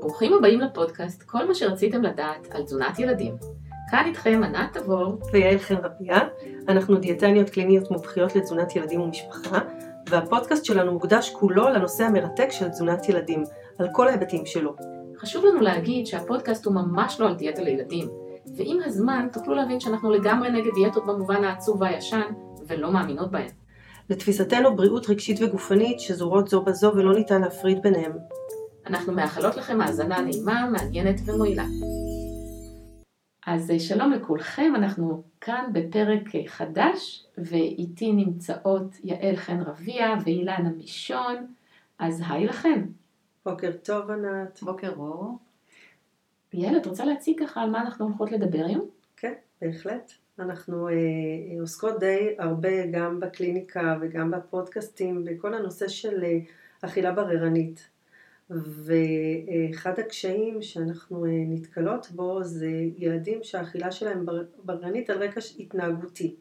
ברוכים הבאים לפודקאסט, כל מה שרציתם לדעת על תזונת ילדים. כאן איתכם ענת תבור ויעל חן רביה, אנחנו דיאטניות קליניות מומחיות לתזונת ילדים ומשפחה, והפודקאסט שלנו מוקדש כולו לנושא המרתק של תזונת ילדים, על כל ההיבטים שלו. חשוב לנו להגיד שהפודקאסט הוא ממש לא על דיאטה לילדים, ועם הזמן תוכלו להבין שאנחנו לגמרי נגד דיאטות במובן העצוב והישן, ולא מאמינות בהן. לתפיסתנו בריאות רגשית וגופנית שזורות זו בזו ולא ניתן להפריד ביניהם. אנחנו מאחלות לכם האזנה נעימה, מעניינת ומועילה. אז אה, שלום לכולכם, אנחנו כאן בפרק אה, חדש, ואיתי נמצאות יעל חן רביה ואילנה מישון, אז היי לכם. בוקר טוב ענת. בוקר אור. יעל, את רוצה להציג ככה על מה אנחנו הולכות לדבר היום? כן, בהחלט. אנחנו אה, עוסקות די הרבה גם בקליניקה וגם בפודקאסטים בכל הנושא של אה, אכילה בררנית. ואחד הקשיים שאנחנו אה, נתקלות בו זה ילדים שהאכילה שלהם בררנית על רקע התנהגותי.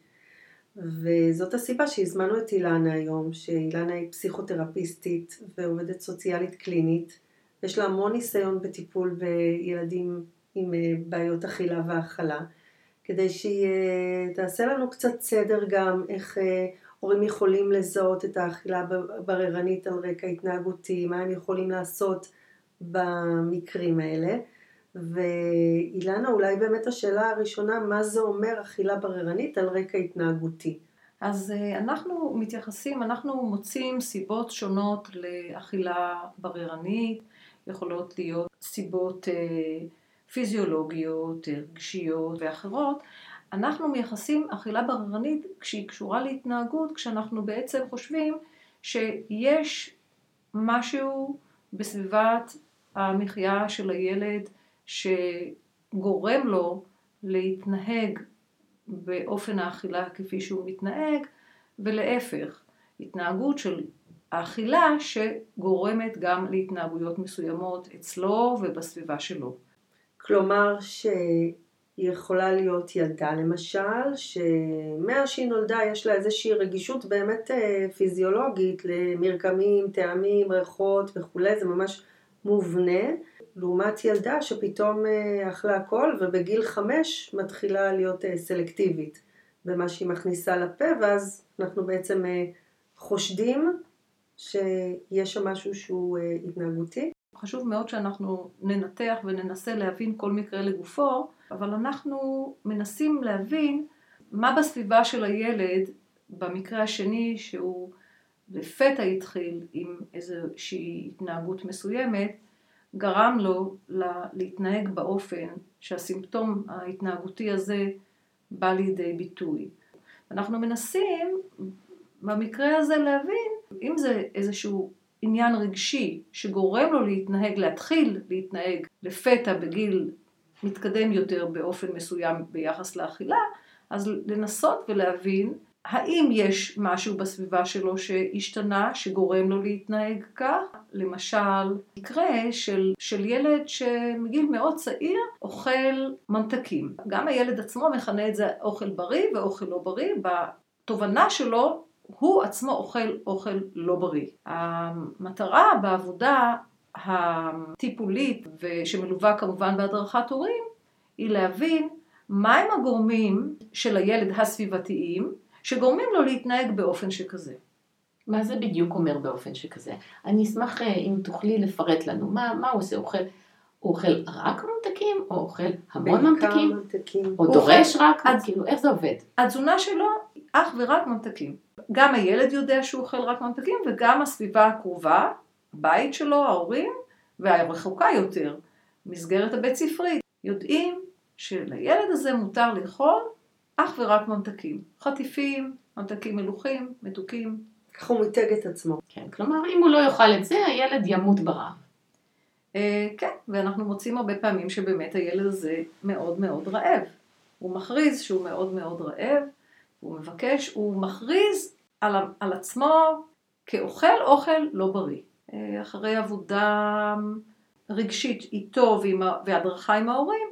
וזאת הסיבה שהזמנו את אילנה היום, שאילנה היא פסיכותרפיסטית ועובדת סוציאלית קלינית. יש לה המון ניסיון בטיפול בילדים עם אה, בעיות אכילה והאכלה, כדי שהיא אה, תעשה לנו קצת סדר גם איך אה, הורים יכולים לזהות את האכילה הבררנית על רקע התנהגותי, מה הם יכולים לעשות במקרים האלה. ואילנה, אולי באמת השאלה הראשונה, מה זה אומר אכילה בררנית על רקע התנהגותי? אז אה, אנחנו מתייחסים, אנחנו מוצאים סיבות שונות לאכילה בררנית, יכולות להיות סיבות אה, פיזיולוגיות, רגשיות ואחרות. אנחנו מייחסים אכילה בררנית כשהיא קשורה להתנהגות, כשאנחנו בעצם חושבים שיש משהו בסביבת המחיה של הילד שגורם לו להתנהג באופן האכילה כפי שהוא מתנהג, ולהפך, התנהגות של האכילה שגורמת גם להתנהגויות מסוימות אצלו ובסביבה שלו. כלומר שהיא יכולה להיות ילדה למשל, שמאז שהיא נולדה יש לה איזושהי רגישות באמת אה, פיזיולוגית למרקמים, טעמים, ריחות וכולי, זה ממש מובנה, לעומת ילדה שפתאום אה, אכלה הכל ובגיל חמש מתחילה להיות אה, סלקטיבית במה שהיא מכניסה לפה ואז אנחנו בעצם חושדים שיש שם משהו שהוא התנהגותי. חשוב מאוד שאנחנו ננתח וננסה להבין כל מקרה לגופו, אבל אנחנו מנסים להבין מה בסביבה של הילד, במקרה השני שהוא לפתע התחיל עם איזושהי התנהגות מסוימת, גרם לו להתנהג באופן שהסימפטום ההתנהגותי הזה בא לידי ביטוי. אנחנו מנסים במקרה הזה להבין אם זה איזשהו עניין רגשי שגורם לו להתנהג, להתחיל להתנהג לפתע בגיל מתקדם יותר באופן מסוים ביחס לאכילה, אז לנסות ולהבין האם יש משהו בסביבה שלו שהשתנה, שגורם לו להתנהג כך? למשל, מקרה של, של ילד שמגיל מאוד צעיר אוכל ממתקים. גם הילד עצמו מכנה את זה אוכל בריא ואוכל לא בריא. בתובנה שלו הוא עצמו אוכל אוכל לא בריא. המטרה בעבודה הטיפולית ושמלווה כמובן בהדרכת הורים היא להבין מהם הגורמים של הילד הסביבתיים שגורמים לו להתנהג באופן שכזה. מה זה בדיוק אומר באופן שכזה? אני אשמח אה, אם תוכלי לפרט לנו, מה, מה הוא עושה? אוכל, הוא אוכל רק ממתקים, או אוכל המון ממתקים, ממתקים, או דורש רק, עד, כאילו, איך זה עובד? התזונה שלו אך ורק ממתקים. גם הילד יודע שהוא אוכל רק ממתקים, וגם הסביבה הקרובה, הבית שלו, ההורים, והרחוקה יותר, מסגרת הבית ספרית, יודעים שלילד הזה מותר לאכול אך ורק ממתקים. חטיפים, ממתקים מלוכים, מתוקים. ככה הוא מיתג את עצמו. כן, כלומר אם הוא לא יאכל את זה, הילד ימות ברעב. אה, כן, ואנחנו מוצאים הרבה פעמים שבאמת הילד הזה מאוד מאוד רעב. הוא מכריז שהוא מאוד מאוד רעב, הוא מבקש, הוא מכריז על, על עצמו כאוכל אוכל לא בריא. אה, אחרי עבודה רגשית איתו והדרכה עם ההורים,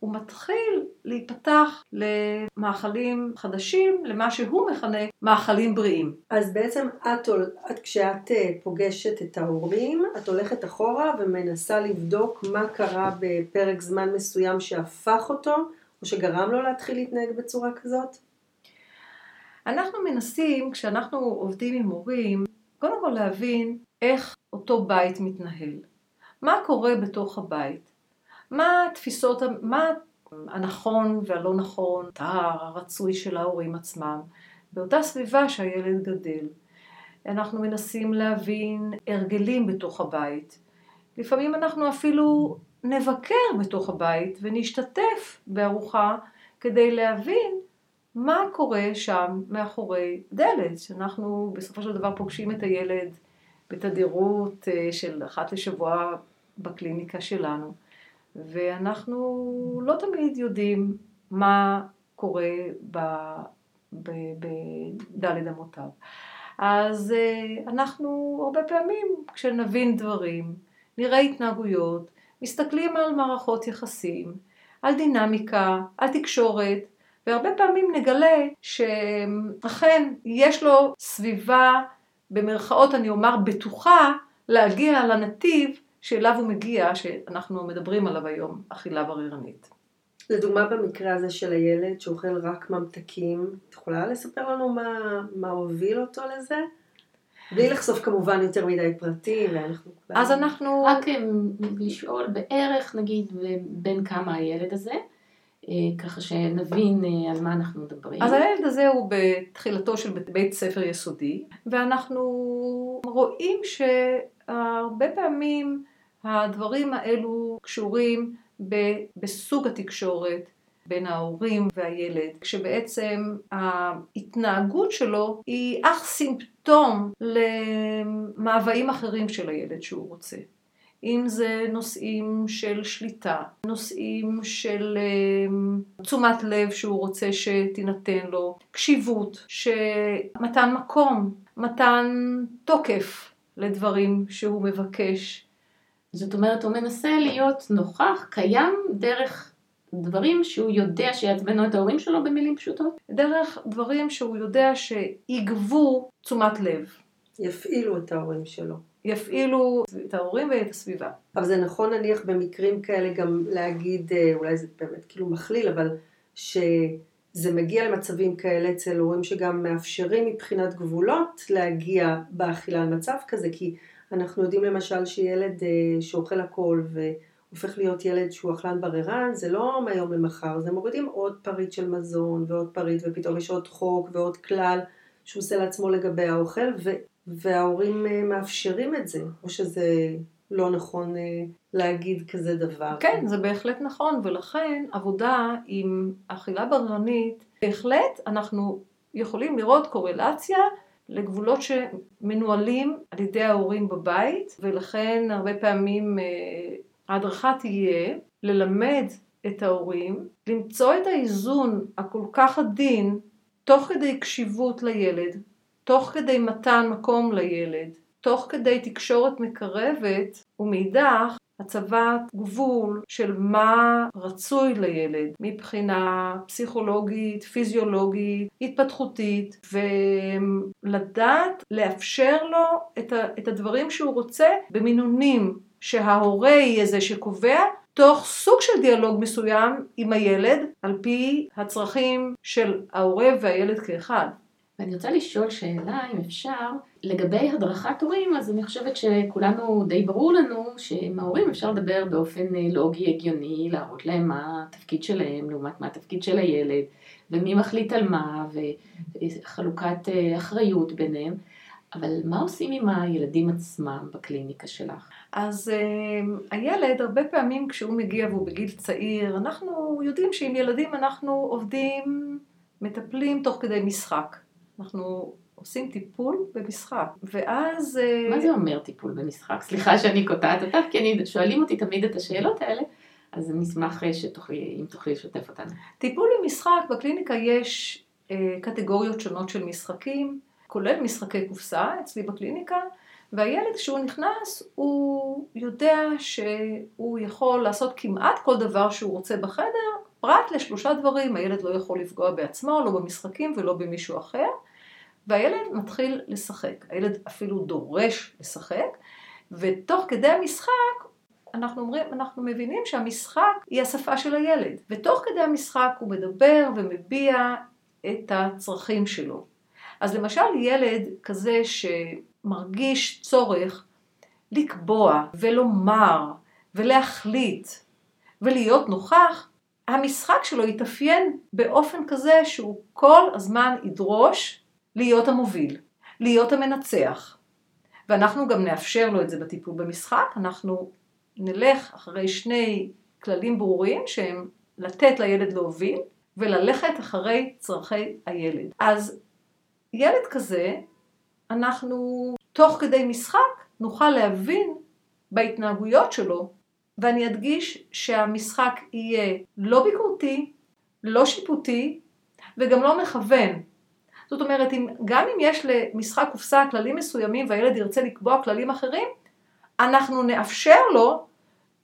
הוא מתחיל להיפתח למאכלים חדשים, למה שהוא מכנה מאכלים בריאים. אז בעצם את, את כשאת אה, פוגשת את ההורים, את הולכת אחורה ומנסה לבדוק מה קרה בפרק זמן מסוים שהפך אותו, או שגרם לו להתחיל להתנהג בצורה כזאת? אנחנו מנסים, כשאנחנו עובדים עם הורים, קודם כל להבין איך אותו בית מתנהל. מה קורה בתוך הבית? מה התפיסות, מה הנכון והלא נכון, הרצוי של ההורים עצמם, באותה סביבה שהילד גדל. אנחנו מנסים להבין הרגלים בתוך הבית. לפעמים אנחנו אפילו נבקר בתוך הבית ונשתתף בארוחה כדי להבין מה קורה שם מאחורי דלת, שאנחנו בסופו של דבר פוגשים את הילד בתדירות אה, של אחת לשבוע בקליניקה שלנו, ואנחנו לא תמיד יודעים מה קורה בדלת אמותיו. אז אה, אנחנו הרבה פעמים כשנבין דברים, נראה התנהגויות, מסתכלים על מערכות יחסים, על דינמיקה, על תקשורת, והרבה פעמים נגלה שאכן יש לו סביבה, במרכאות אני אומר בטוחה, להגיע לנתיב שאליו הוא מגיע, שאנחנו מדברים עליו היום, אכילה בררנית. לדוגמה במקרה הזה של הילד שאוכל רק ממתקים, את יכולה לספר לנו מה, מה הוביל אותו לזה? בלי לחשוף כמובן יותר מדי פרטים, ואנחנו... אז אנחנו... רק אה, לשאול בערך, נגיד, בין כמה הילד הזה, ככה שנבין אה, על מה אנחנו מדברים. אז הילד הזה הוא בתחילתו של בית ספר יסודי, ואנחנו רואים שהרבה פעמים הדברים האלו קשורים בסוג התקשורת בין ההורים והילד, כשבעצם ההתנהגות שלו היא אך סימפטום למאוויים אחרים של הילד שהוא רוצה. אם זה נושאים של שליטה, נושאים של um, תשומת לב שהוא רוצה שתינתן לו, קשיבות, מתן מקום, מתן תוקף לדברים שהוא מבקש. זאת אומרת, הוא מנסה להיות נוכח, קיים, דרך דברים שהוא יודע שיעצבנו את ההורים שלו במילים פשוטות? דרך דברים שהוא יודע שיגבו תשומת לב. יפעילו את ההורים שלו. יפעילו את ההורים ואת הסביבה. אבל זה נכון נניח במקרים כאלה גם להגיד, אה, אולי זה באמת כאילו מכליל, אבל שזה מגיע למצבים כאלה אצל הורים שגם מאפשרים מבחינת גבולות להגיע באכילה למצב כזה, כי אנחנו יודעים למשל שילד אה, שאוכל הכל והופך להיות ילד שהוא אכלן בררן, זה לא מהיום למחר, זה מורידים עוד פריט של מזון ועוד פריט ופתאום יש עוד חוק ועוד כלל שהוא עושה לעצמו לגבי האוכל. וההורים אה, מאפשרים את זה, או שזה לא נכון אה, להגיד כזה דבר. כן, זה בהחלט נכון, ולכן עבודה עם אכילה בררנית, בהחלט אנחנו יכולים לראות קורלציה לגבולות שמנוהלים על ידי ההורים בבית, ולכן הרבה פעמים אה, ההדרכה תהיה ללמד את ההורים למצוא את האיזון הכל כך עדין תוך כדי קשיבות לילד, תוך כדי מתן מקום לילד, תוך כדי תקשורת מקרבת, ומאידך הצבת גבול של מה רצוי לילד מבחינה פסיכולוגית, פיזיולוגית, התפתחותית, ולדעת לאפשר לו את, הדברים שהוא רוצה במינונים שההורה יהיה זה שקובע, תוך סוג של דיאלוג מסוים עם הילד, על פי הצרכים של ההורה והילד כאחד. ואני רוצה לשאול שאלה, אם אפשר, לגבי הדרכת הורים, אז אני חושבת שכולנו, די ברור לנו שעם ההורים אפשר לדבר באופן אה, לוגי הגיוני, להראות להם מה התפקיד שלהם לעומת מה התפקיד של הילד, ומי מחליט על מה, וחלוקת אה, אחריות ביניהם. אבל מה עושים עם הילדים עצמם בקליניקה שלך? אז uh, הילד, הרבה פעמים כשהוא מגיע והוא בגיל צעיר, אנחנו יודעים שעם ילדים אנחנו עובדים, מטפלים תוך כדי משחק. אנחנו עושים טיפול במשחק, ואז... אה, מה זה אומר טיפול במשחק? סליחה שאני קוטעת אותך, כי אני, שואלים אותי תמיד את השאלות האלה, אז אני אשמח אה, שתוכלי, אם תוכלי לשתף אותנו. טיפול במשחק, בקליניקה יש אה, קטגוריות שונות של משחקים, כולל משחקי קופסה אצלי בקליניקה, והילד כשהוא נכנס הוא יודע שהוא יכול לעשות כמעט כל דבר שהוא רוצה בחדר, פרט לשלושה דברים, הילד לא יכול לפגוע בעצמו, לא במשחקים ולא במישהו אחר, והילד מתחיל לשחק, הילד אפילו דורש לשחק, ותוך כדי המשחק אנחנו, אומרים, אנחנו מבינים שהמשחק היא השפה של הילד, ותוך כדי המשחק הוא מדבר ומביע את הצרכים שלו. אז למשל ילד כזה שמרגיש צורך לקבוע ולומר ולהחליט ולהיות נוכח, המשחק שלו יתאפיין באופן כזה שהוא כל הזמן ידרוש להיות המוביל, להיות המנצח. ואנחנו גם נאפשר לו את זה בטיפול במשחק, אנחנו נלך אחרי שני כללים ברורים שהם לתת לילד להוביל וללכת אחרי צרכי הילד. אז ילד כזה, אנחנו תוך כדי משחק נוכל להבין בהתנהגויות שלו, ואני אדגיש שהמשחק יהיה לא ביקורתי, לא שיפוטי וגם לא מכוון. זאת אומרת, אם, גם אם יש למשחק קופסה כללים מסוימים והילד ירצה לקבוע כללים אחרים, אנחנו נאפשר לו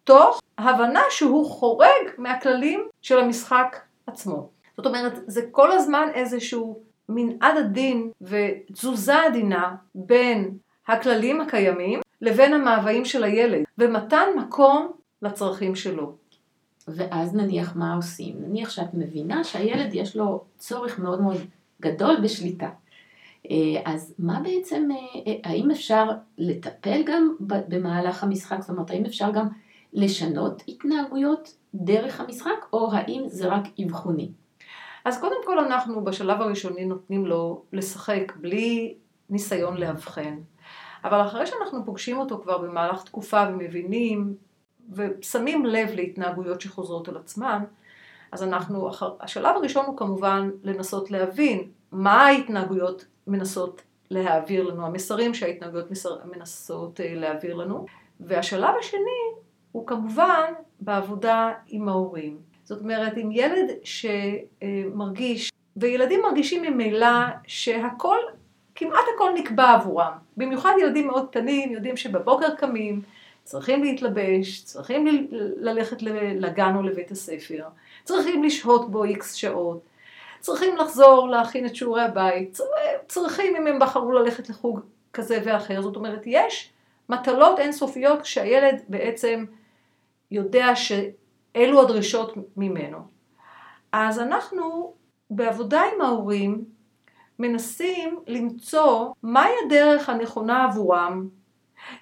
תוך הבנה שהוא חורג מהכללים של המשחק עצמו. זאת אומרת, זה כל הזמן איזשהו מנעד הדין ותזוזה עדינה בין הכללים הקיימים לבין המאוויים של הילד, ומתן מקום לצרכים שלו. ואז נניח מה עושים? נניח שאת מבינה שהילד יש לו צורך מאוד מאוד גדול בשליטה. אה, אז מה בעצם, אה, אה, האם אפשר לטפל גם במהלך המשחק? זאת אומרת, האם אפשר גם לשנות התנהגויות דרך המשחק, או האם זה רק אבחוני? אז קודם כל אנחנו בשלב הראשוני נותנים לו לשחק בלי ניסיון לאבחן. אבל אחרי שאנחנו פוגשים אותו כבר במהלך תקופה ומבינים ושמים לב להתנהגויות שחוזרות על עצמן, אז אנחנו, השלב הראשון הוא כמובן לנסות להבין מה ההתנהגויות מנסות להעביר לנו, המסרים שההתנהגויות מנסות אה, להעביר לנו, והשלב השני הוא כמובן בעבודה עם ההורים. זאת אומרת, עם ילד שמרגיש, וילדים מרגישים ממילא שהכל, כמעט הכל נקבע עבורם. במיוחד ילדים מאוד קטנים יודעים שבבוקר קמים, צריכים להתלבש, צריכים ללכת לגן או לבית הספר, צריכים לשהות בו איקס שעות, צריכים לחזור להכין את שיעורי הבית, צריכים אם הם בחרו ללכת לחוג כזה ואחר. זאת אומרת, יש מטלות אינסופיות כשהילד בעצם יודע שאלו הדרישות ממנו. אז אנחנו בעבודה עם ההורים מנסים למצוא מהי הדרך הנכונה עבורם,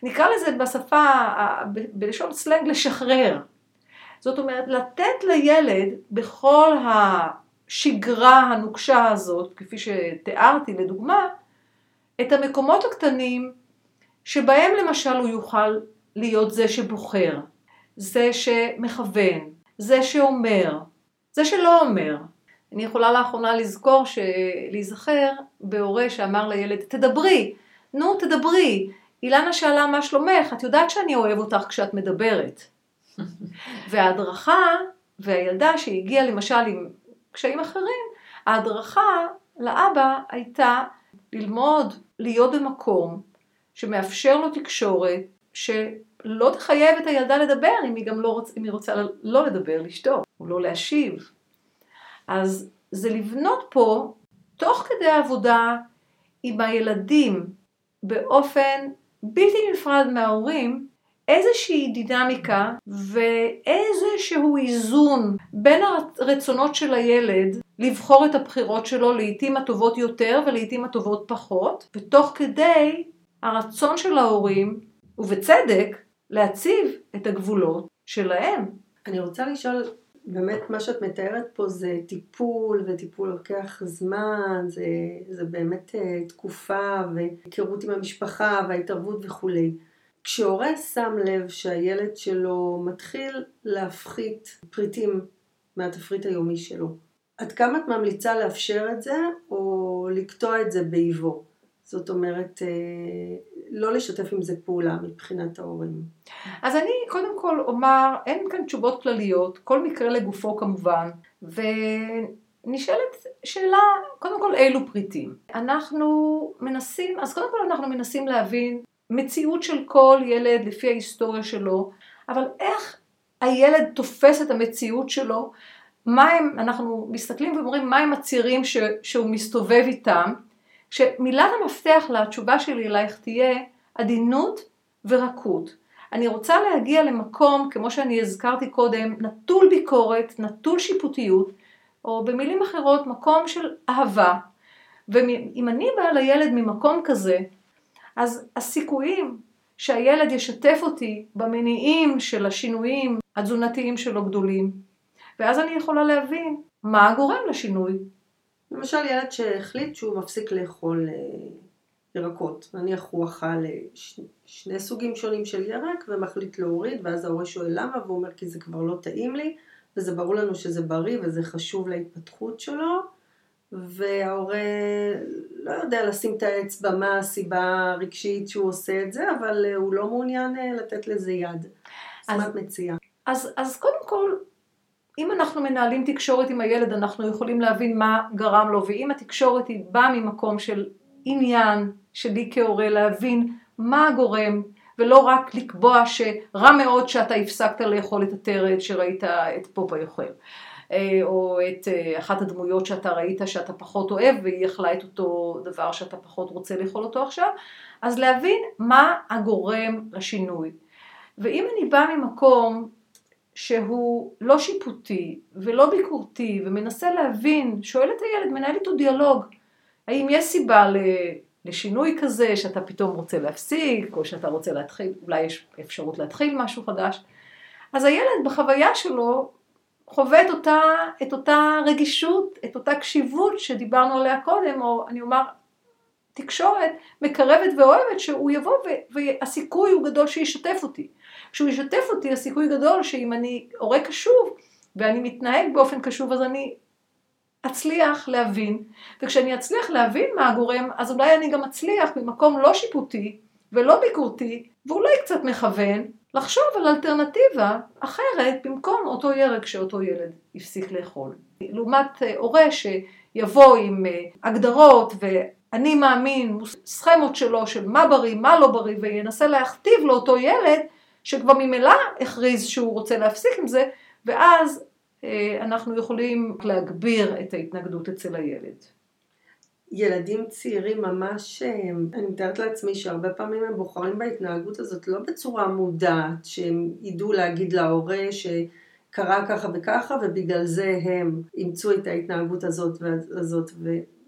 נקרא לזה בשפה, בלשון סלנג לשחרר. זאת אומרת, לתת לילד בכל השגרה הנוקשה הזאת, כפי שתיארתי לדוגמה, את המקומות הקטנים שבהם למשל הוא יוכל להיות זה שבוחר, זה שמכוון, זה שאומר, זה שלא אומר. אני יכולה לאחרונה לזכור, להיזכר בהורה שאמר לילד, תדברי, נו תדברי. אילנה שאלה מה שלומך, את יודעת שאני אוהב אותך כשאת מדברת. וההדרכה, והילדה שהגיעה למשל עם קשיים אחרים, ההדרכה לאבא הייתה ללמוד להיות במקום שמאפשר לו תקשורת, שלא תחייב את הילדה לדבר אם היא גם לא רוצה, אם היא רוצה לא לדבר, לשתוק, או לא להשיב. אז זה לבנות פה, תוך כדי העבודה עם הילדים, באופן בלתי נפרד מההורים, איזושהי דינמיקה ואיזשהו איזון בין הרצונות של הילד לבחור את הבחירות שלו לעיתים הטובות יותר ולעיתים הטובות פחות, ותוך כדי הרצון של ההורים, ובצדק, להציב את הגבולות שלהם. אני רוצה לשאול, באמת מה שאת מתארת פה זה טיפול, וטיפול לוקח זמן, זה, זה באמת uh, תקופה והיכרות עם המשפחה וההתערבות וכולי. כשהורה שם לב שהילד שלו מתחיל להפחית פריטים מהתפריט היומי שלו, עד כמה את ממליצה לאפשר את זה או לקטוע את זה באיבו? זאת אומרת, אה, לא לשתף עם זה פעולה מבחינת ההורים. אז אני קודם כל אומר, אין כאן תשובות כלליות, כל מקרה לגופו כמובן, ונשאלת שאלה, קודם כל אילו פריטים. אנחנו מנסים, אז קודם כל אנחנו מנסים להבין המציאות של כל ילד לפי ההיסטוריה שלו, אבל איך הילד תופס את המציאות שלו, מה הם, אנחנו מסתכלים ואומרים מה הם הצירים ש, שהוא מסתובב איתם, שמילת המפתח לתשובה שלי אלייך תהיה עדינות ורקות. אני רוצה להגיע למקום, כמו שאני הזכרתי קודם, נטול ביקורת, נטול שיפוטיות, או במילים אחרות, מקום של אהבה. ואם אני באה לילד ממקום כזה, אז הסיכויים שהילד ישתף אותי במניעים של השינויים התזונתיים שלו גדולים. ואז אני יכולה להבין מה הגורם לשינוי. למשל ילד שהחליט שהוא מפסיק לאכול אה, ירקות. נניח הוא אכל אה, ש... שני סוגים שונים של ירק ומחליט להוריד, ואז ההורה שואל למה, והוא אומר כי זה כבר לא טעים לי, וזה ברור לנו שזה בריא וזה חשוב להתפתחות שלו, וההורה לא יודע לשים את האצבע מה הסיבה הרגשית שהוא עושה את זה, אבל אה, הוא לא מעוניין לתת לזה יד. אז מה את מציעה? אז, אז קודם כל, אם אנחנו מנהלים תקשורת עם הילד, אנחנו יכולים להבין מה גרם לו, ואם התקשורת היא באה ממקום של עניין שלי כהורה, להבין מה הגורם, ולא רק לקבוע שרע מאוד שאתה הפסקת לאכול את הטרד שראית את פופה יאכל. אה, או את אה, אחת הדמויות שאתה ראית שאתה פחות אוהב והיא אכלה את אותו דבר שאתה פחות רוצה לאכול אותו עכשיו, אז להבין מה הגורם לשינוי. ואם אני באה ממקום שהוא לא שיפוטי ולא ביקורתי ומנסה להבין, שואל את הילד, מנהל איתו דיאלוג, האם יש סיבה לשינוי כזה שאתה פתאום רוצה להפסיק או שאתה רוצה להתחיל, אולי יש אפשרות להתחיל משהו חדש, אז הילד בחוויה שלו חווה את אותה, את אותה רגישות, את אותה קשיבות שדיברנו עליה קודם, או אני אומר, תקשורת מקרבת ואוהבת שהוא יבוא והסיכוי הוא גדול שישתף אותי. כשהוא ישתף אותי הסיכוי גדול שאם אני הורה קשוב ואני מתנהג באופן קשוב אז אני אצליח להבין, וכשאני אצליח להבין מה הגורם אז אולי אני גם אצליח ממקום לא שיפוטי ולא ביקורתי ואולי קצת מכוון לחשוב על אלטרנטיבה אחרת במקום אותו ירק שאותו ילד הפסיק לאכול. לעומת אה, הורה שיבוא עם אה, הגדרות ואני מאמין, סכמות שלו של מה בריא, מה לא בריא, וינסה להכתיב לאותו ילד שכבר ממילא הכריז שהוא רוצה להפסיק עם זה, ואז אה, אנחנו יכולים להגביר את ההתנגדות אצל הילד. ילדים צעירים ממש, אה, אני מתארת לעצמי שהרבה פעמים הם בוחרים בהתנהגות הזאת לא בצורה מודעת, שהם ידעו להגיד להורה שקרה ככה וככה ובגלל זה הם אימצו את ההתנהגות הזאת והזאת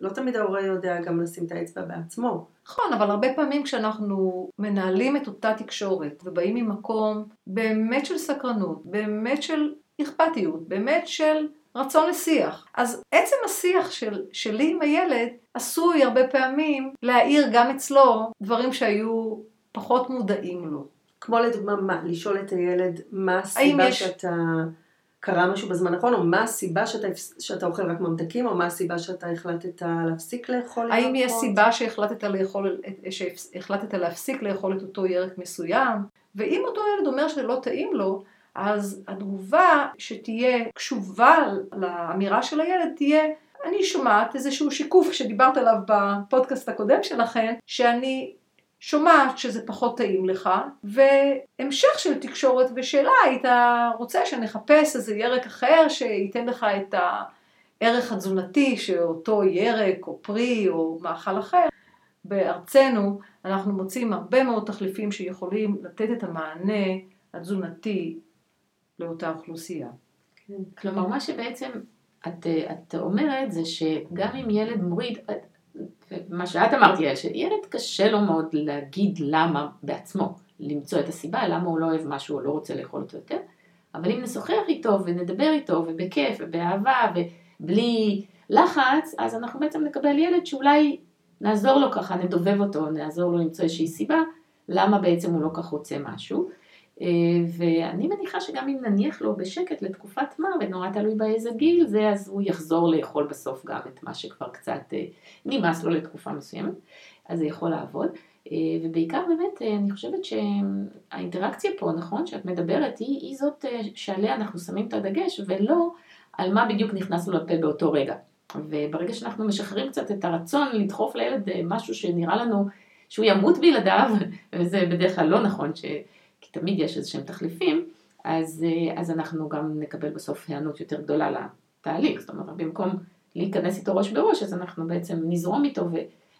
ולא תמיד ההורה יודע גם לשים את האצבע בעצמו. נכון, אבל הרבה פעמים כשאנחנו מנהלים את אותה תקשורת ובאים ממקום באמת של סקרנות, באמת של אכפתיות, באמת של רצון לשיח. אז עצם השיח של, שלי עם הילד עשוי הרבה פעמים להעיר גם אצלו דברים שהיו פחות מודעים לו. כמו לדוגמה מה? לשאול את הילד מה הסיבה יש... שאתה... קרה משהו בזמן האחרון, או מה הסיבה שאתה, שאתה אוכל רק ממתקים, או מה הסיבה שאתה החלטת להפסיק לאכול האם יש סיבה שהחלטת, לאכול, שהחלטת להפסיק לאכול את אותו ירק מסוים? ואם אותו ילד אומר שלא טעים לו, אז התגובה שתהיה קשובה לאמירה של הילד תהיה אני שומעת איזשהו שיקוף שדיברת עליו בפודקאסט הקודם שלכם, שאני שומעת שזה פחות טעים לך, והמשך של תקשורת ושאלה, היית רוצה שנחפש איזה ירק אחר שייתן לך את הערך התזונתי שאותו ירק או פרי או מאכל אחר. בארצנו אנחנו מוצאים הרבה מאוד תחליפים שיכולים לתת את המענה התזונתי לאותה אוכלוסייה. כן. כלומר, מה שבעצם את, את אומרת זה שגם אם ילד מוריד, מה שאת אמרת יעל, שילד קשה לו מאוד להגיד למה בעצמו, למצוא את הסיבה, למה הוא לא אוהב משהו או לא רוצה לאכול אותו יותר, אבל אם נשוחח איתו ונדבר איתו ובכיף ובאהבה ובלי לחץ, אז אנחנו בעצם נקבל ילד שאולי נעזור לו ככה, נדובב אותו, נעזור לו למצוא איזושהי סיבה, למה בעצם הוא לא כך רוצה משהו. אה, ואני מניחה שגם אם נניח לו בשקט לתקופת מה, ונורא תלוי באיזה גיל זה, אז הוא יחזור לאכול בסוף גם את מה שכבר קצת אה, נמאס לו לתקופה מסוימת, אז זה יכול לעבוד. אה, ובעיקר באמת, אני חושבת שהאינטראקציה פה, נכון, שאת מדברת, היא, היא זאת שעליה אנחנו שמים את הדגש, ולא על מה בדיוק נכנס לו לפה באותו רגע. וברגע שאנחנו משחררים קצת את הרצון לדחוף לילד משהו שנראה לנו שהוא ימות בלעדיו, וזה בדרך כלל לא נכון, ש... כי תמיד יש איזה שהם תחליפים, אז, אה, אז אנחנו גם נקבל בסוף היענות יותר גדולה לתהליך, זאת אומרת, במקום להיכנס איתו ראש בראש, אז אנחנו בעצם נזרום איתו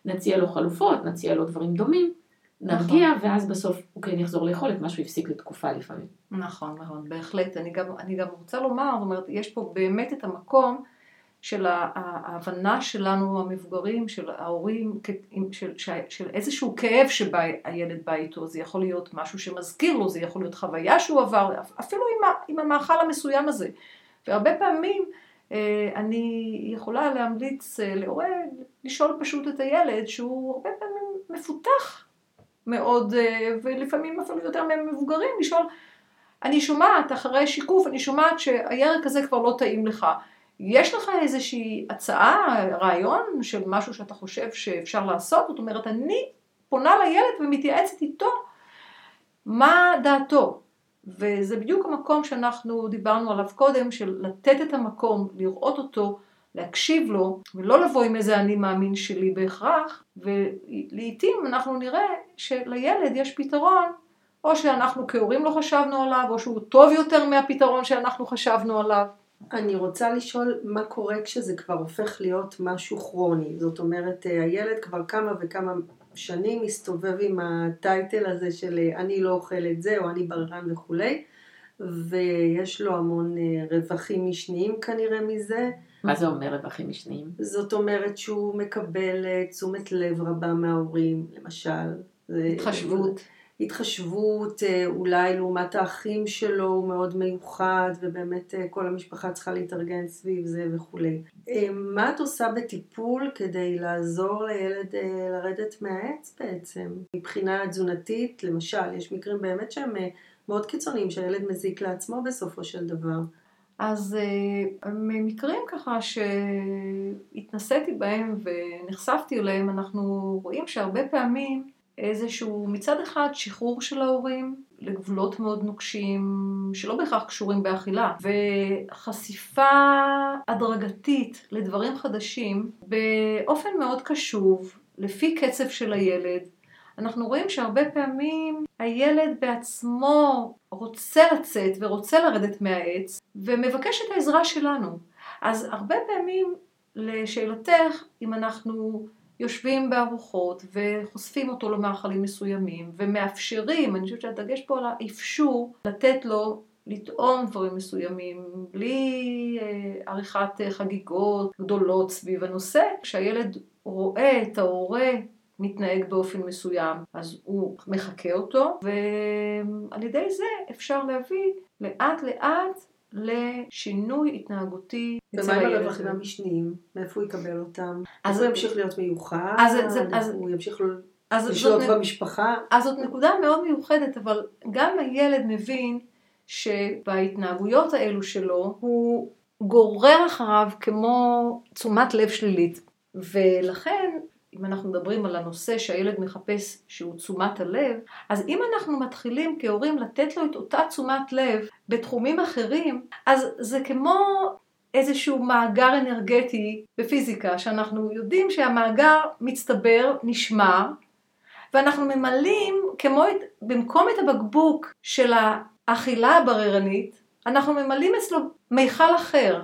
ונציע לו חלופות, נציע לו דברים דומים, נרגיע, נכון. ואז בסוף הוא כן יחזור לאכול את מה שהוא הפסיק לתקופה לפעמים. נכון, נכון, בהחלט. אני גם, אני גם רוצה לומר, זאת אומרת, יש פה באמת את המקום של ההבנה שלנו המבוגרים, של ההורים, של, של, של איזשהו כאב שהילד בא איתו, זה יכול להיות משהו שמזכיר לו, זה יכול להיות חוויה שהוא עבר, אפילו עם, עם המאכל המסוים הזה. והרבה פעמים אה, אני יכולה להמליץ אה, להורה לשאול פשוט את הילד שהוא הרבה פעמים מפותח מאוד, אה, ולפעמים אפילו יותר ממבוגרים, לשאול, אני שומעת אחרי שיקוף, אני שומעת שהירק הזה כבר לא טעים לך. יש לך איזושהי הצעה, רעיון של משהו שאתה חושב שאפשר לעשות? זאת אומרת, אני פונה לילד ומתייעצת איתו מה דעתו. וזה בדיוק המקום שאנחנו דיברנו עליו קודם, של לתת את המקום, לראות אותו, להקשיב לו, ולא לבוא עם איזה אני מאמין שלי בהכרח, ולעיתים אנחנו נראה שלילד יש פתרון, או שאנחנו כהורים לא חשבנו עליו, או שהוא טוב יותר מהפתרון שאנחנו חשבנו עליו. אני רוצה לשאול מה קורה כשזה כבר הופך להיות משהו כרוני. זאת אומרת, אה, הילד כבר כמה וכמה שנים מסתובב עם הטייטל הזה של אה, אני לא אוכל את זה, או אני בררן וכולי, ויש לו המון אה, רווחים משניים כנראה מזה. מה זה אומר רווחים משניים? זאת אומרת שהוא מקבל תשומת לב רבה מההורים, למשל. התחשבות. התחשבות, אה, אולי לעומת האחים שלו הוא מאוד מיוחד ובאמת אה, כל המשפחה צריכה להתארגן סביב זה וכולי. אה, מה את עושה בטיפול כדי לעזור לילד לרדת מהעץ בעצם? מבחינה תזונתית, למשל, יש מקרים באמת שהם מאוד קיצוניים שהילד מזיק לעצמו בסופו של דבר. אז ממקרים ככה שהתנסיתי בהם ונחשפתי אליהם, אנחנו רואים שהרבה פעמים איזשהו מצד אחד שחרור של ההורים לגבולות מאוד נוקשים שלא בהכרח קשורים באכילה וחשיפה הדרגתית לדברים חדשים באופן מאוד קשוב לפי קצב של הילד. אנחנו רואים שהרבה פעמים הילד בעצמו רוצה לצאת ורוצה לרדת מהעץ ומבקש את העזרה שלנו. אז הרבה פעמים לשאלתך אם אנחנו יושבים בארוחות וחושפים אותו למאכלים מסוימים ומאפשרים, אני חושבת שהדגש פה על האפשור לתת לו לטעום דברים מסוימים בלי אה, עריכת אה, חגיגות גדולות סביב הנושא. כשהילד רואה את ההורה מתנהג באופן מסוים, אז הוא מחקה אותו, ועל ידי זה אפשר להביא לאט לאט לשינוי התנהגותי אצל הילד. ומה עם הרווחים המשניים? מאיפה הוא יקבל אותם? אז הוא ימשיך להיות מיוחד? אז, הוא ימשיך לשלוט במשפחה? אז זאת נקודה מאוד מיוחדת, אבל גם הילד מבין שבהתנהגויות האלו שלו הוא גורר אחריו כמו תשומת לב שלילית. ולכן אם אנחנו מדברים על הנושא שהילד מחפש שהוא תשומת הלב, אז אם אנחנו מתחילים כהורים לתת לו את אותה תשומת לב בתחומים אחרים, אז זה כמו איזשהו מאגר אנרגטי בפיזיקה, שאנחנו יודעים שהמאגר מצטבר, נשמר, ואנחנו ממלאים כמו את, במקום את הבקבוק של האכילה הבררנית, אנחנו ממלאים אצלו מיכל אחר,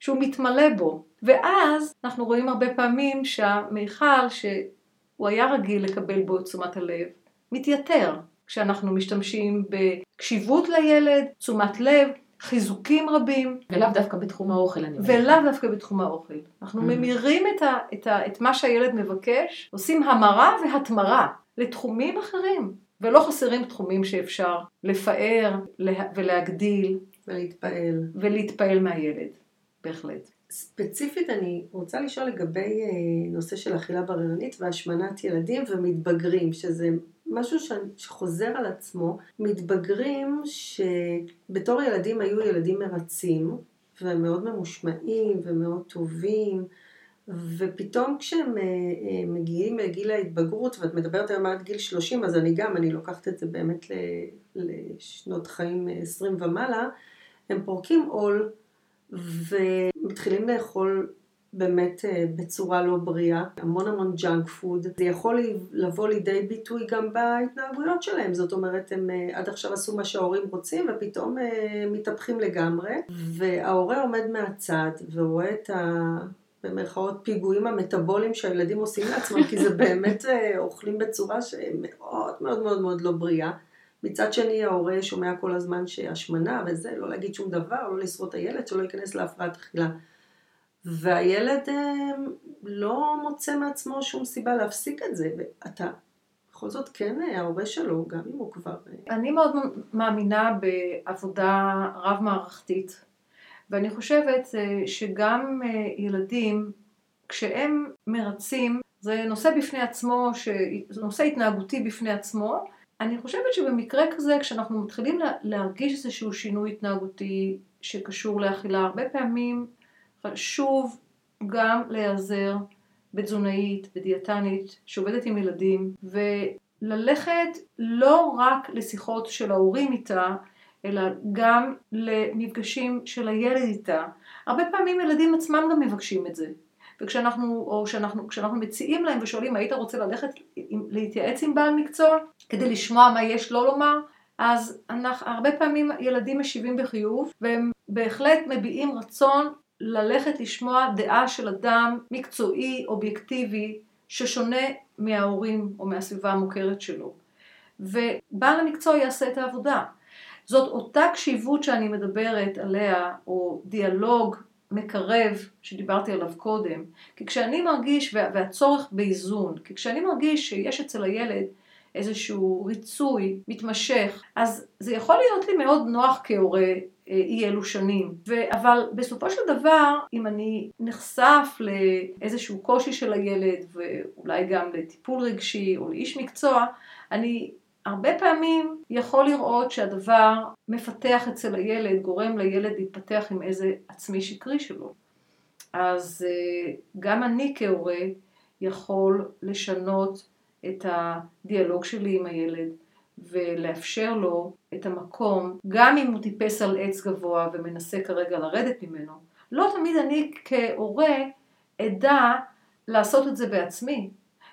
שהוא מתמלא בו. ואז אנחנו רואים הרבה פעמים שהמיכל שהוא היה רגיל לקבל בו את תשומת הלב, מתייתר. כשאנחנו משתמשים בקשיבות לילד, תשומת לב, חיזוקים רבים. ולאו דווקא בתחום האוכל, אני אומרת. ולאו דווקא בתחום האוכל. אנחנו mm. ממירים את, ה, את, ה, את מה שהילד מבקש, עושים המרה והתמרה לתחומים אחרים. ולא חסרים תחומים שאפשר לפאר ולהגדיל. ולהתפעל. ולהתפעל מהילד, בהחלט. ספציפית אני רוצה לשאול לגבי אה, נושא של אכילה בררנית והשמנת ילדים ומתבגרים, שזה משהו שחוזר על עצמו. מתבגרים שבתור ילדים היו ילדים מרצים ומאוד ממושמעים ומאוד טובים. ופתאום כשהם אה, אה, מגיעים לגיל ההתבגרות, ואת מדברת היום עד גיל 30, אז אני גם, אני לוקחת את זה באמת לשנות חיים 20 ומעלה, הם פורקים עול ומתחילים לאכול באמת אה, בצורה לא בריאה, המון המון ג'אנק פוד. זה יכול לבוא לידי ביטוי גם בהתנהגויות שלהם, זאת אומרת, הם אה, עד עכשיו עשו מה שההורים רוצים ופתאום אה, מתהפכים לגמרי, וההורה עומד מהצד ורואה את ה... במרכאות פיגועים המטאבוליים שהילדים עושים לעצמם, כי זה באמת אוכלים בצורה שמאוד מאוד מאוד מאוד לא בריאה. מצד שני ההורה שומע כל הזמן שהשמנה וזה, לא להגיד שום דבר, לא לשרוד את הילד, שלא ייכנס להפרעת אכילה. והילד אה, לא מוצא מעצמו שום סיבה להפסיק את זה, ואתה בכל זאת כן אה, ההורה שלו, גם אם הוא כבר... אה, אני מאוד מאמינה בעבודה רב-מערכתית, ואני חושבת שגם ילדים, כשהם מרצים, זה נושא בפני עצמו, זה נושא התנהגותי בפני עצמו, אני חושבת שבמקרה כזה, כשאנחנו מתחילים להרגיש איזשהו שינוי התנהגותי שקשור לאכילה, הרבה פעמים חשוב גם להיעזר בתזונאית, בדיאטנית, שעובדת עם ילדים, וללכת לא רק לשיחות של ההורים איתה, אלא גם למפגשים של הילד איתה. הרבה פעמים ילדים עצמם גם מבקשים את זה. וכשאנחנו, או שאנחנו, כשאנחנו מציעים להם ושואלים, היית רוצה ללכת להתייעץ עם בעל מקצוע כדי לשמוע מה יש לו לומר? אז אנחנו, הרבה פעמים ילדים משיבים בחיוב, והם בהחלט מביעים רצון ללכת לשמוע דעה של אדם מקצועי, אובייקטיבי, ששונה מההורים או מהסביבה המוכרת שלו. ובעל המקצוע יעשה את העבודה. זאת אותה קשיבות שאני מדברת עליה, או דיאלוג מקרב שדיברתי עליו קודם, כי כשאני מרגיש, והצורך באיזון, כי כשאני מרגיש שיש אצל הילד איזשהו ריצוי מתמשך, אז זה יכול להיות לי מאוד נוח כהורה אי אלו שנים. ו- אבל בסופו של דבר, אם אני נחשף לאיזשהו קושי של הילד, ואולי גם לטיפול רגשי או לאיש מקצוע, אני הרבה פעמים יכול לראות שהדבר מפתח אצל הילד, גורם לילד להתפתח עם איזה עצמי שקרי שלו. אז אה, גם אני כהורה יכול לשנות את הדיאלוג שלי עם הילד ולאפשר לו את המקום, גם אם הוא טיפס על עץ גבוה ומנסה כרגע לרדת ממנו. לא תמיד אני כהורה אדע לעשות את זה בעצמי,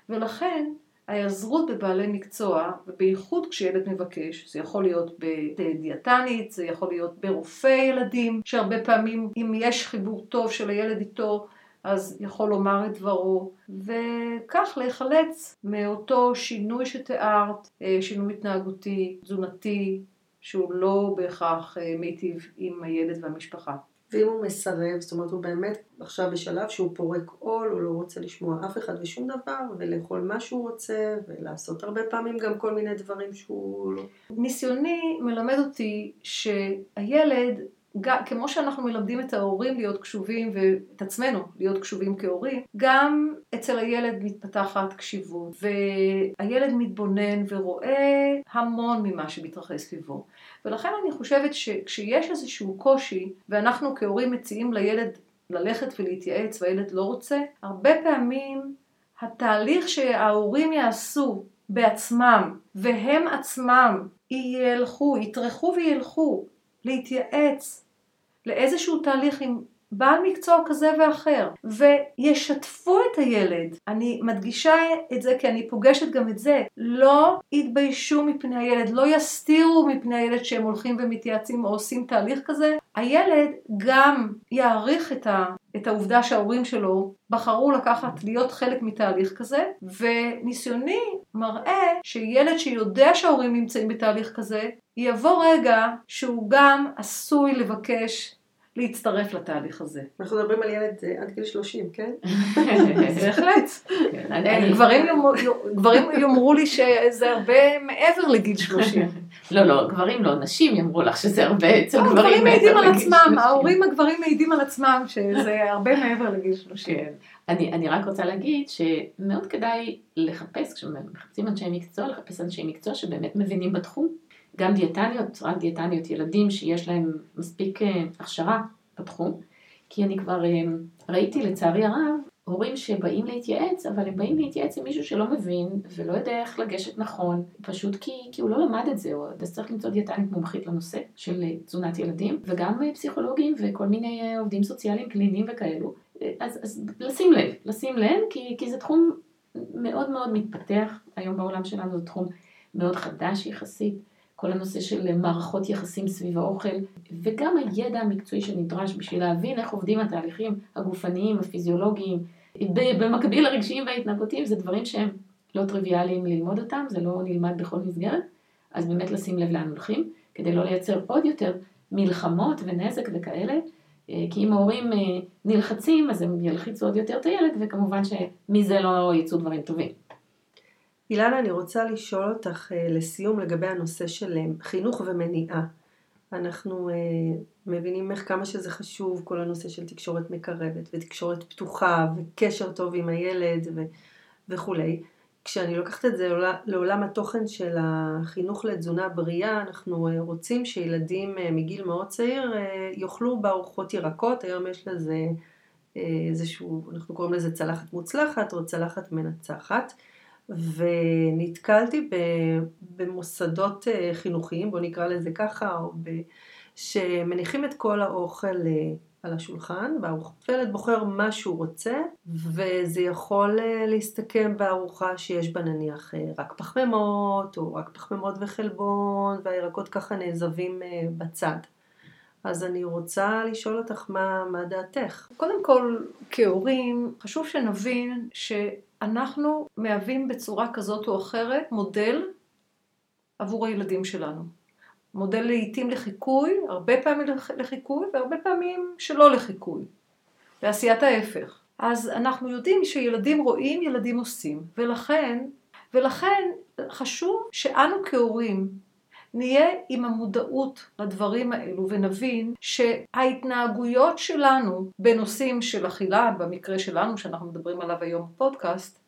ולכן ההיעזרות בבעלי מקצוע, ובייחוד כשילד מבקש, זה יכול להיות בדיאטנית, זה יכול להיות ברופא ילדים, שהרבה פעמים אם יש חיבור טוב של הילד איתו, אז יכול לומר את דברו, וכך להיחלץ מאותו שינוי שתיארת, אה, שינוי התנהגותי, תזונתי, שהוא לא בהכרח אה, מיטיב עם הילד והמשפחה. ואם הוא מסרב, זאת אומרת הוא באמת עכשיו בשלב שהוא פורק עול, הוא לא רוצה לשמוע אף אחד ושום דבר, ולאכול מה שהוא רוצה, ולעשות הרבה פעמים גם כל מיני דברים שהוא לא... ניסיוני מלמד אותי שהילד גם, כמו שאנחנו מלמדים את ההורים להיות קשובים ואת עצמנו להיות קשובים כהורים, גם אצל הילד מתפתחת קשיבות והילד מתבונן ורואה המון ממה שמתרחש סביבו. ולכן אני חושבת שכשיש איזשהו קושי ואנחנו כהורים מציעים לילד ללכת ולהתייעץ והילד לא רוצה, הרבה פעמים התהליך שההורים יעשו בעצמם והם עצמם ילכו, יטרחו וילכו להתייעץ לאיזשהו תהליך עם בעל מקצוע כזה ואחר, וישתפו את הילד. אני מדגישה את זה כי אני פוגשת גם את זה. לא יתביישו מפני הילד, לא יסתירו מפני הילד שהם הולכים ומתייעצים או עושים תהליך כזה. הילד גם יעריך את, ה, את העובדה שההורים שלו בחרו לקחת, להיות חלק מתהליך כזה, וניסיוני מראה שילד שיודע שההורים נמצאים בתהליך כזה, יבוא רגע שהוא גם עשוי לבקש להצטרף לתהליך הזה. אנחנו מדברים על ילד אה, עד גיל 30, כן? בהחלט. כן, גברים יאמרו לי שזה הרבה מעבר לגיל 30. לא, לא, גברים לא, נשים יאמרו לך שזה הרבה אצל לא, גברים מעבר לגיל 30. ההורים הגברים מעידים על עצמם שזה הרבה מעבר לגיל 30. כן. אני רק רוצה להגיד שמאוד כדאי לחפש, כשמחפשים אנשי מקצוע, לחפש אנשי מקצוע שבאמת מבינים בתחום. גם דיאטניות, רק דיאטניות ילדים שיש להם מספיק אה, הכשרה בתחום, כי אני כבר אה, ראיתי לצערי הרב הורים שבאים להתייעץ, אבל הם באים להתייעץ עם מישהו שלא מבין ולא יודע איך לגשת נכון, פשוט כי, כי הוא לא למד את זה, אז צריך למצוא דיאטנית מומחית לנושא של אה, תזונת ילדים, וגם פסיכולוגים וכל מיני עובדים סוציאליים קליניים וכאלו, אז, אז לשים לב, לשים לב, כי, כי זה תחום מאוד מאוד מתפתח היום בעולם שלנו, זה תחום מאוד חדש יחסית, כל הנושא של מערכות יחסים סביב האוכל, וגם הידע המקצועי שנדרש בשביל להבין איך עובדים התהליכים הגופניים, הפיזיולוגיים, במקביל לרגשיים וההתנהגותיים, זה דברים שהם לא טריוויאליים ללמוד אותם, זה לא נלמד בכל מסגרת, אז באמת לשים לב לאן הולכים, כדי לא לייצר עוד יותר מלחמות ונזק וכאלה, אה, כי אם ההורים אה, נלחצים, אז הם ילחיצו עוד יותר את הילד, וכמובן שמזה לא יצאו דברים טובים. אילנה, אני רוצה לשאול אותך אה, לסיום לגבי הנושא של חינוך ומניעה. אנחנו מבינים איך כמה שזה חשוב, כל הנושא של תקשורת מקרבת ותקשורת פתוחה וקשר טוב עם הילד ו- וכולי. כשאני לוקחת את זה לעולם התוכן של החינוך לתזונה בריאה, אנחנו אה, רוצים שילדים אה, מגיל מאוד צעיר אה, יאכלו בארוחות ירקות, היום יש לזה איזשהו, אנחנו קוראים לזה צלחת מוצלחת או צלחת מנצחת, ונתקלתי במוסדות חינוכיים, בואו נקרא לזה ככה, או. שמניחים את כל האוכל על השולחן, והילד בוחר מה שהוא רוצה, וזה יכול אה, להסתכם בארוחה שיש בה נניח אה, רק פחמימות, או רק פחמימות וחלבון, והירקות ככה נעזבים אה, בצד. אז אני רוצה לשאול אותך מה, מה דעתך. קודם כל, כהורים, חשוב שנבין שאנחנו מהווים בצורה כזאת או אחרת מודל עבור הילדים שלנו. מודל לעיתים לחיקוי, הרבה פעמים לחיקוי והרבה פעמים שלא לחיקוי, לעשיית ההפך. אז אנחנו יודעים שילדים רואים, ילדים עושים, ולכן, ולכן חשוב שאנו כהורים נהיה עם המודעות לדברים האלו ונבין שההתנהגויות שלנו בנושאים של אכילה, במקרה שלנו שאנחנו מדברים עליו היום בפודקאסט,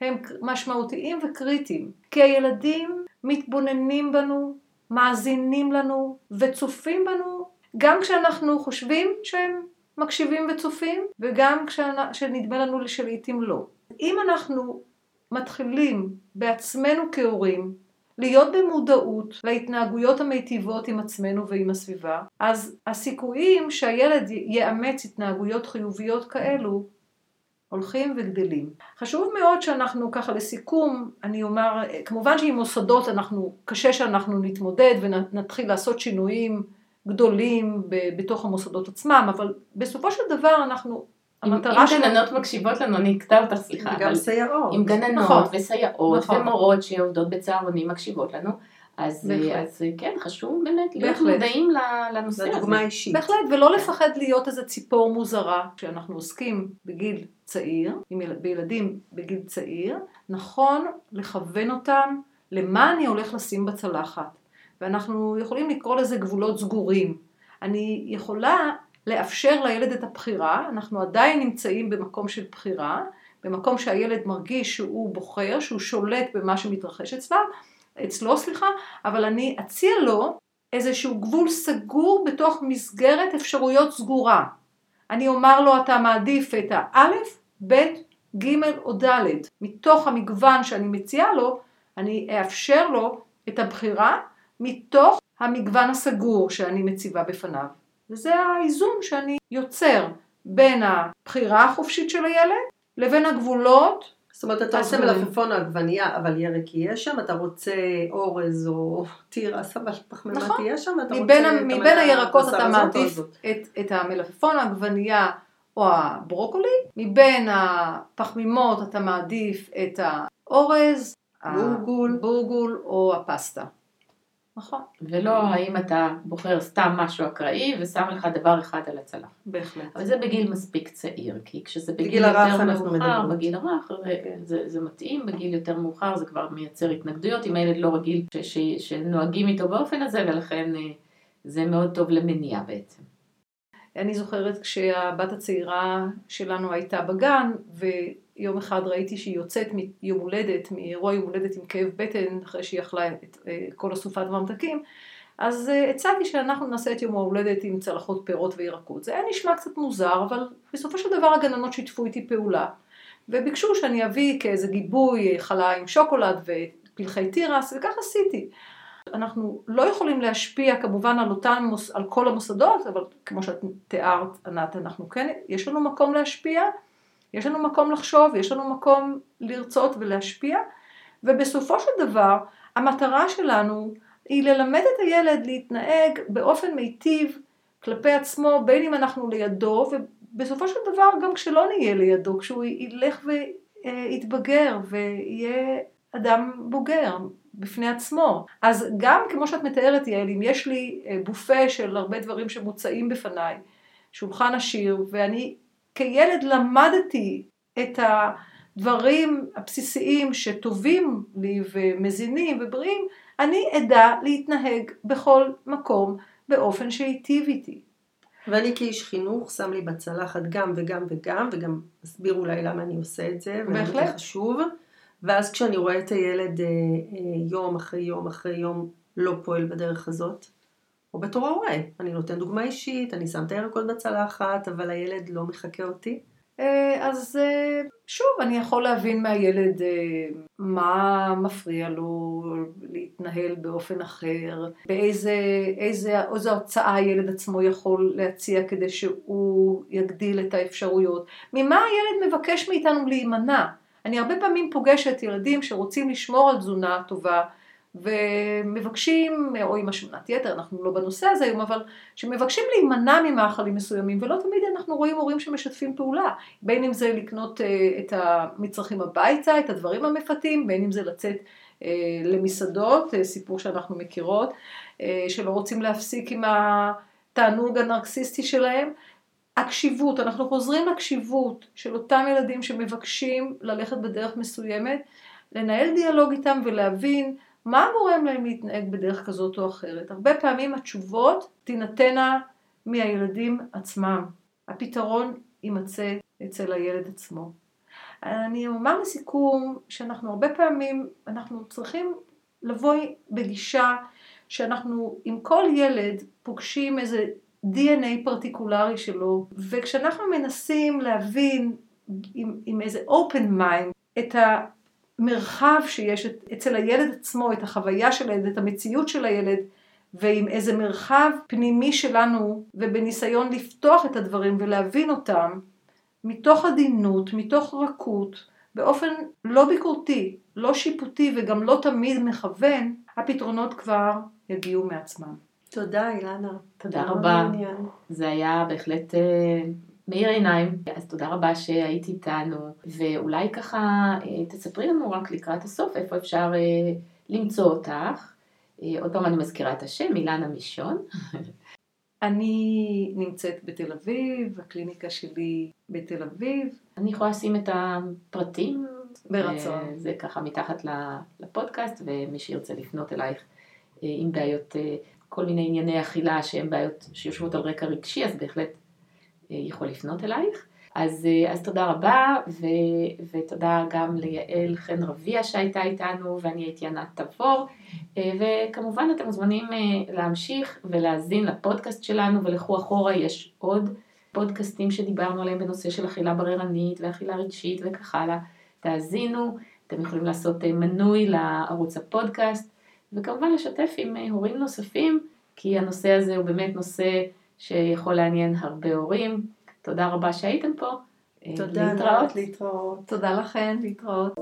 הם משמעותיים וקריטיים, כי הילדים מתבוננים בנו, מאזינים לנו וצופים בנו גם כשאנחנו חושבים שהם מקשיבים וצופים וגם כשנדמה לנו שלעיתים לא. אם אנחנו מתחילים בעצמנו כהורים להיות במודעות להתנהגויות המיטיבות עם עצמנו ועם הסביבה, אז הסיכויים שהילד יאמץ התנהגויות חיוביות כאלו הולכים וגדלים. חשוב מאוד שאנחנו ככה לסיכום, אני אומר, כמובן שעם מוסדות אנחנו, קשה שאנחנו נתמודד ונתחיל לעשות שינויים גדולים בתוך המוסדות עצמם, אבל בסופו של דבר אנחנו, המטרה אם שלנו... אם גננות מקשיבות לנו, אני אקטע אותך, סליחה. וגם סייעות. אם גננות נכון, וסייעות נכון. ומורות שעובדות בצהרונים מקשיבות לנו, אז, אז כן, חשוב באמת להיות בהחלט. מודעים לנושא הזה. זו דוגמה אישית. בהחלט, ולא לפחד להיות איזה ציפור מוזרה. כשאנחנו עוסקים בגיל צעיר, בילדים בגיל צעיר, נכון לכוון אותם למה אני הולך לשים בצלחת. ואנחנו יכולים לקרוא לזה גבולות סגורים. אני יכולה לאפשר לילד את הבחירה, אנחנו עדיין נמצאים במקום של בחירה, במקום שהילד מרגיש שהוא בוחר, שהוא שולט במה שמתרחש אצלו, אצלו, סליחה, אבל אני אציע לו איזשהו גבול סגור בתוך מסגרת אפשרויות סגורה. אני אומר לו אתה מעדיף את האלף, בית, ג' או ד'. מתוך המגוון שאני מציעה לו, אני אאפשר לו את הבחירה מתוך המגוון הסגור שאני מציבה בפניו. וזה האיזון שאני יוצר בין הבחירה החופשית של הילד לבין הגבולות זאת אומרת, אתה עושה מלפפון או עגבנייה, אבל ירק יהיה שם, אתה רוצה אורז או תירס, אבל פחמימה נכון. תהיה שם, אתה מבין, רוצה... מבין הירקות אתה מעדיף את, את המלפפון, העגבנייה או הברוקולי, מבין הפחמימות אתה מעדיף את האורז, בורגול, בורגול או הפסטה. נכון. ולא האם אתה בוחר סתם משהו אקראי ושם לך דבר אחד על הצלח. בהחלט. אבל זה בגיל מספיק צעיר, כי כשזה בגיל יותר מאוחר, בגיל הרך, כן. זה, זה מתאים, בגיל יותר מאוחר זה כבר מייצר התנגדויות, אם הילד לא רגיל ש, ש, שנוהגים איתו באופן הזה, ולכן אה, זה מאוד טוב למניעה בעצם. אני זוכרת כשהבת הצעירה שלנו הייתה בגן, ו... יום אחד ראיתי שהיא יוצאת מיום הולדת, מאירוע יום הולדת עם כאב בטן, אחרי שהיא אכלה את אה, כל הסופת ממתקים, אז אה, הצעתי שאנחנו נעשה את יום ההולדת עם צלחות פירות וירקות. זה היה נשמע קצת מוזר, אבל בסופו של דבר הגננות שיתפו איתי פעולה, וביקשו שאני אביא כאיזה גיבוי חלה עם שוקולד ופלחי תירס, וכך עשיתי. אנחנו לא יכולים להשפיע כמובן על אותם, על כל המוסדות, אבל כמו שאת תיארת, ענת, אנחנו כן, יש לנו מקום להשפיע, יש לנו מקום לחשוב, יש לנו מקום לרצות ולהשפיע, ובסופו של דבר, המטרה שלנו היא ללמד את הילד להתנהג באופן מיטיב כלפי עצמו, בין אם אנחנו לידו, ובסופו של דבר גם כשלא נהיה לידו, כשהוא ילך ויתבגר ויהיה אדם בוגר בפני עצמו. אז גם כמו שאת מתארת יעל, אם יש לי בופה של הרבה דברים שמוצעים בפניי, שולחן עשיר, ואני כילד למדתי את הדברים הבסיסיים שטובים לי ומזינים ובריאים, אני אדע להתנהג בכל מקום באופן שהיטיב איתי. ואני כאיש חינוך שם לי בצלחת גם וגם וגם, וגם אסביר אולי למה אני עושה את זה, בהחלט. חשוב. ואז כשאני רואה את הילד אה, אה, יום אחרי יום אחרי יום לא פועל בדרך הזאת, או בתור ההורה, אני נותן דוגמה אישית, אני שם את הירקות בצלחת, אבל הילד לא מחקה אותי. אה, אז שוב, אני יכול להבין מהילד מה מפריע לו להתנהל באופן אחר, באיזה איזה, איזה הוצאה הילד עצמו יכול להציע כדי שהוא יגדיל את האפשרויות, ממה הילד מבקש מאיתנו להימנע. אני הרבה פעמים פוגשת ילדים שרוצים לשמור על תזונה טובה ומבקשים, או עם השמנת יתר, אנחנו לא בנושא הזה היום, אבל שמבקשים להימנע ממאכלים מסוימים, ולא תמיד אנחנו רואים הורים שמשתפים פעולה, בין אם זה לקנות אה, את המצרכים הביתה, את הדברים המפתים, בין אם זה לצאת אה, למסעדות, אה, סיפור שאנחנו מכירות, שלא רוצים להפסיק עם התענוג הנרקסיסטי שלהם, הקשיבות, אנחנו חוזרים לקשיבות של אותם ילדים שמבקשים ללכת בדרך מסוימת, לנהל דיאלוג איתם ולהבין מה גורם להם להתנהג בדרך כזאת או אחרת. הרבה פעמים התשובות תינתנה מהילדים עצמם. הפתרון יימצא אצל הילד עצמו. אני אומר לסיכום שאנחנו הרבה פעמים, אנחנו צריכים לבוא בגישה שאנחנו עם כל ילד פוגשים איזה DNA פרטיקולרי שלו, וכשאנחנו מנסים להבין עם, עם איזה open mind את המרחב שיש אצל הילד עצמו, את החוויה של הילד, את המציאות של הילד, ועם איזה מרחב פנימי שלנו, ובניסיון לפתוח את הדברים ולהבין אותם, מתוך עדינות, מתוך רכות, באופן לא ביקורתי, לא שיפוטי וגם לא תמיד מכוון, הפתרונות כבר יגיעו מעצמם. תודה אילנה. תודה רבה. זה היה בהחלט אה, מאיר עיניים. אז תודה רבה שהיית איתנו, ואולי ככה אה, תספרי לנו רק לקראת הסוף איפה אפשר אה, למצוא אותך. עוד פעם אני מזכירה את השם, אילנה מישון. אני נמצאת בתל אביב, הקליניקה שלי בתל אביב. אני יכולה לשים את הפרטים. ברצון. זה ככה מתחת לפודקאסט, ומי שירצה לפנות אלייך עם בעיות כל מיני ענייני אכילה שהן בעיות שיושבות על רקע רגשי, אז בהחלט אה, יכול לפנות אלייך. אז, אה, אז תודה רבה, ו, ותודה גם ליעל חן רביע שהייתה איתנו, ואני הייתי ענת תבור, אה, וכמובן אתם מוזמנים להמשיך ולהאזין לפודקאסט שלנו, ולכו אחורה, יש עוד פודקאסטים שדיברנו עליהם בנושא של אכילה בררנית ואכילה רגשית וכך הלאה. תאזינו, אתם יכולים לעשות מנוי לערוץ הפודקאסט. וכמובן לשתף עם אה, הורים נוספים, כי הנושא הזה הוא באמת נושא שיכול לעניין הרבה הורים. תודה רבה שהייתם פה. אה, תודה, להתראות. להתראות. תודה לכן, להתראות.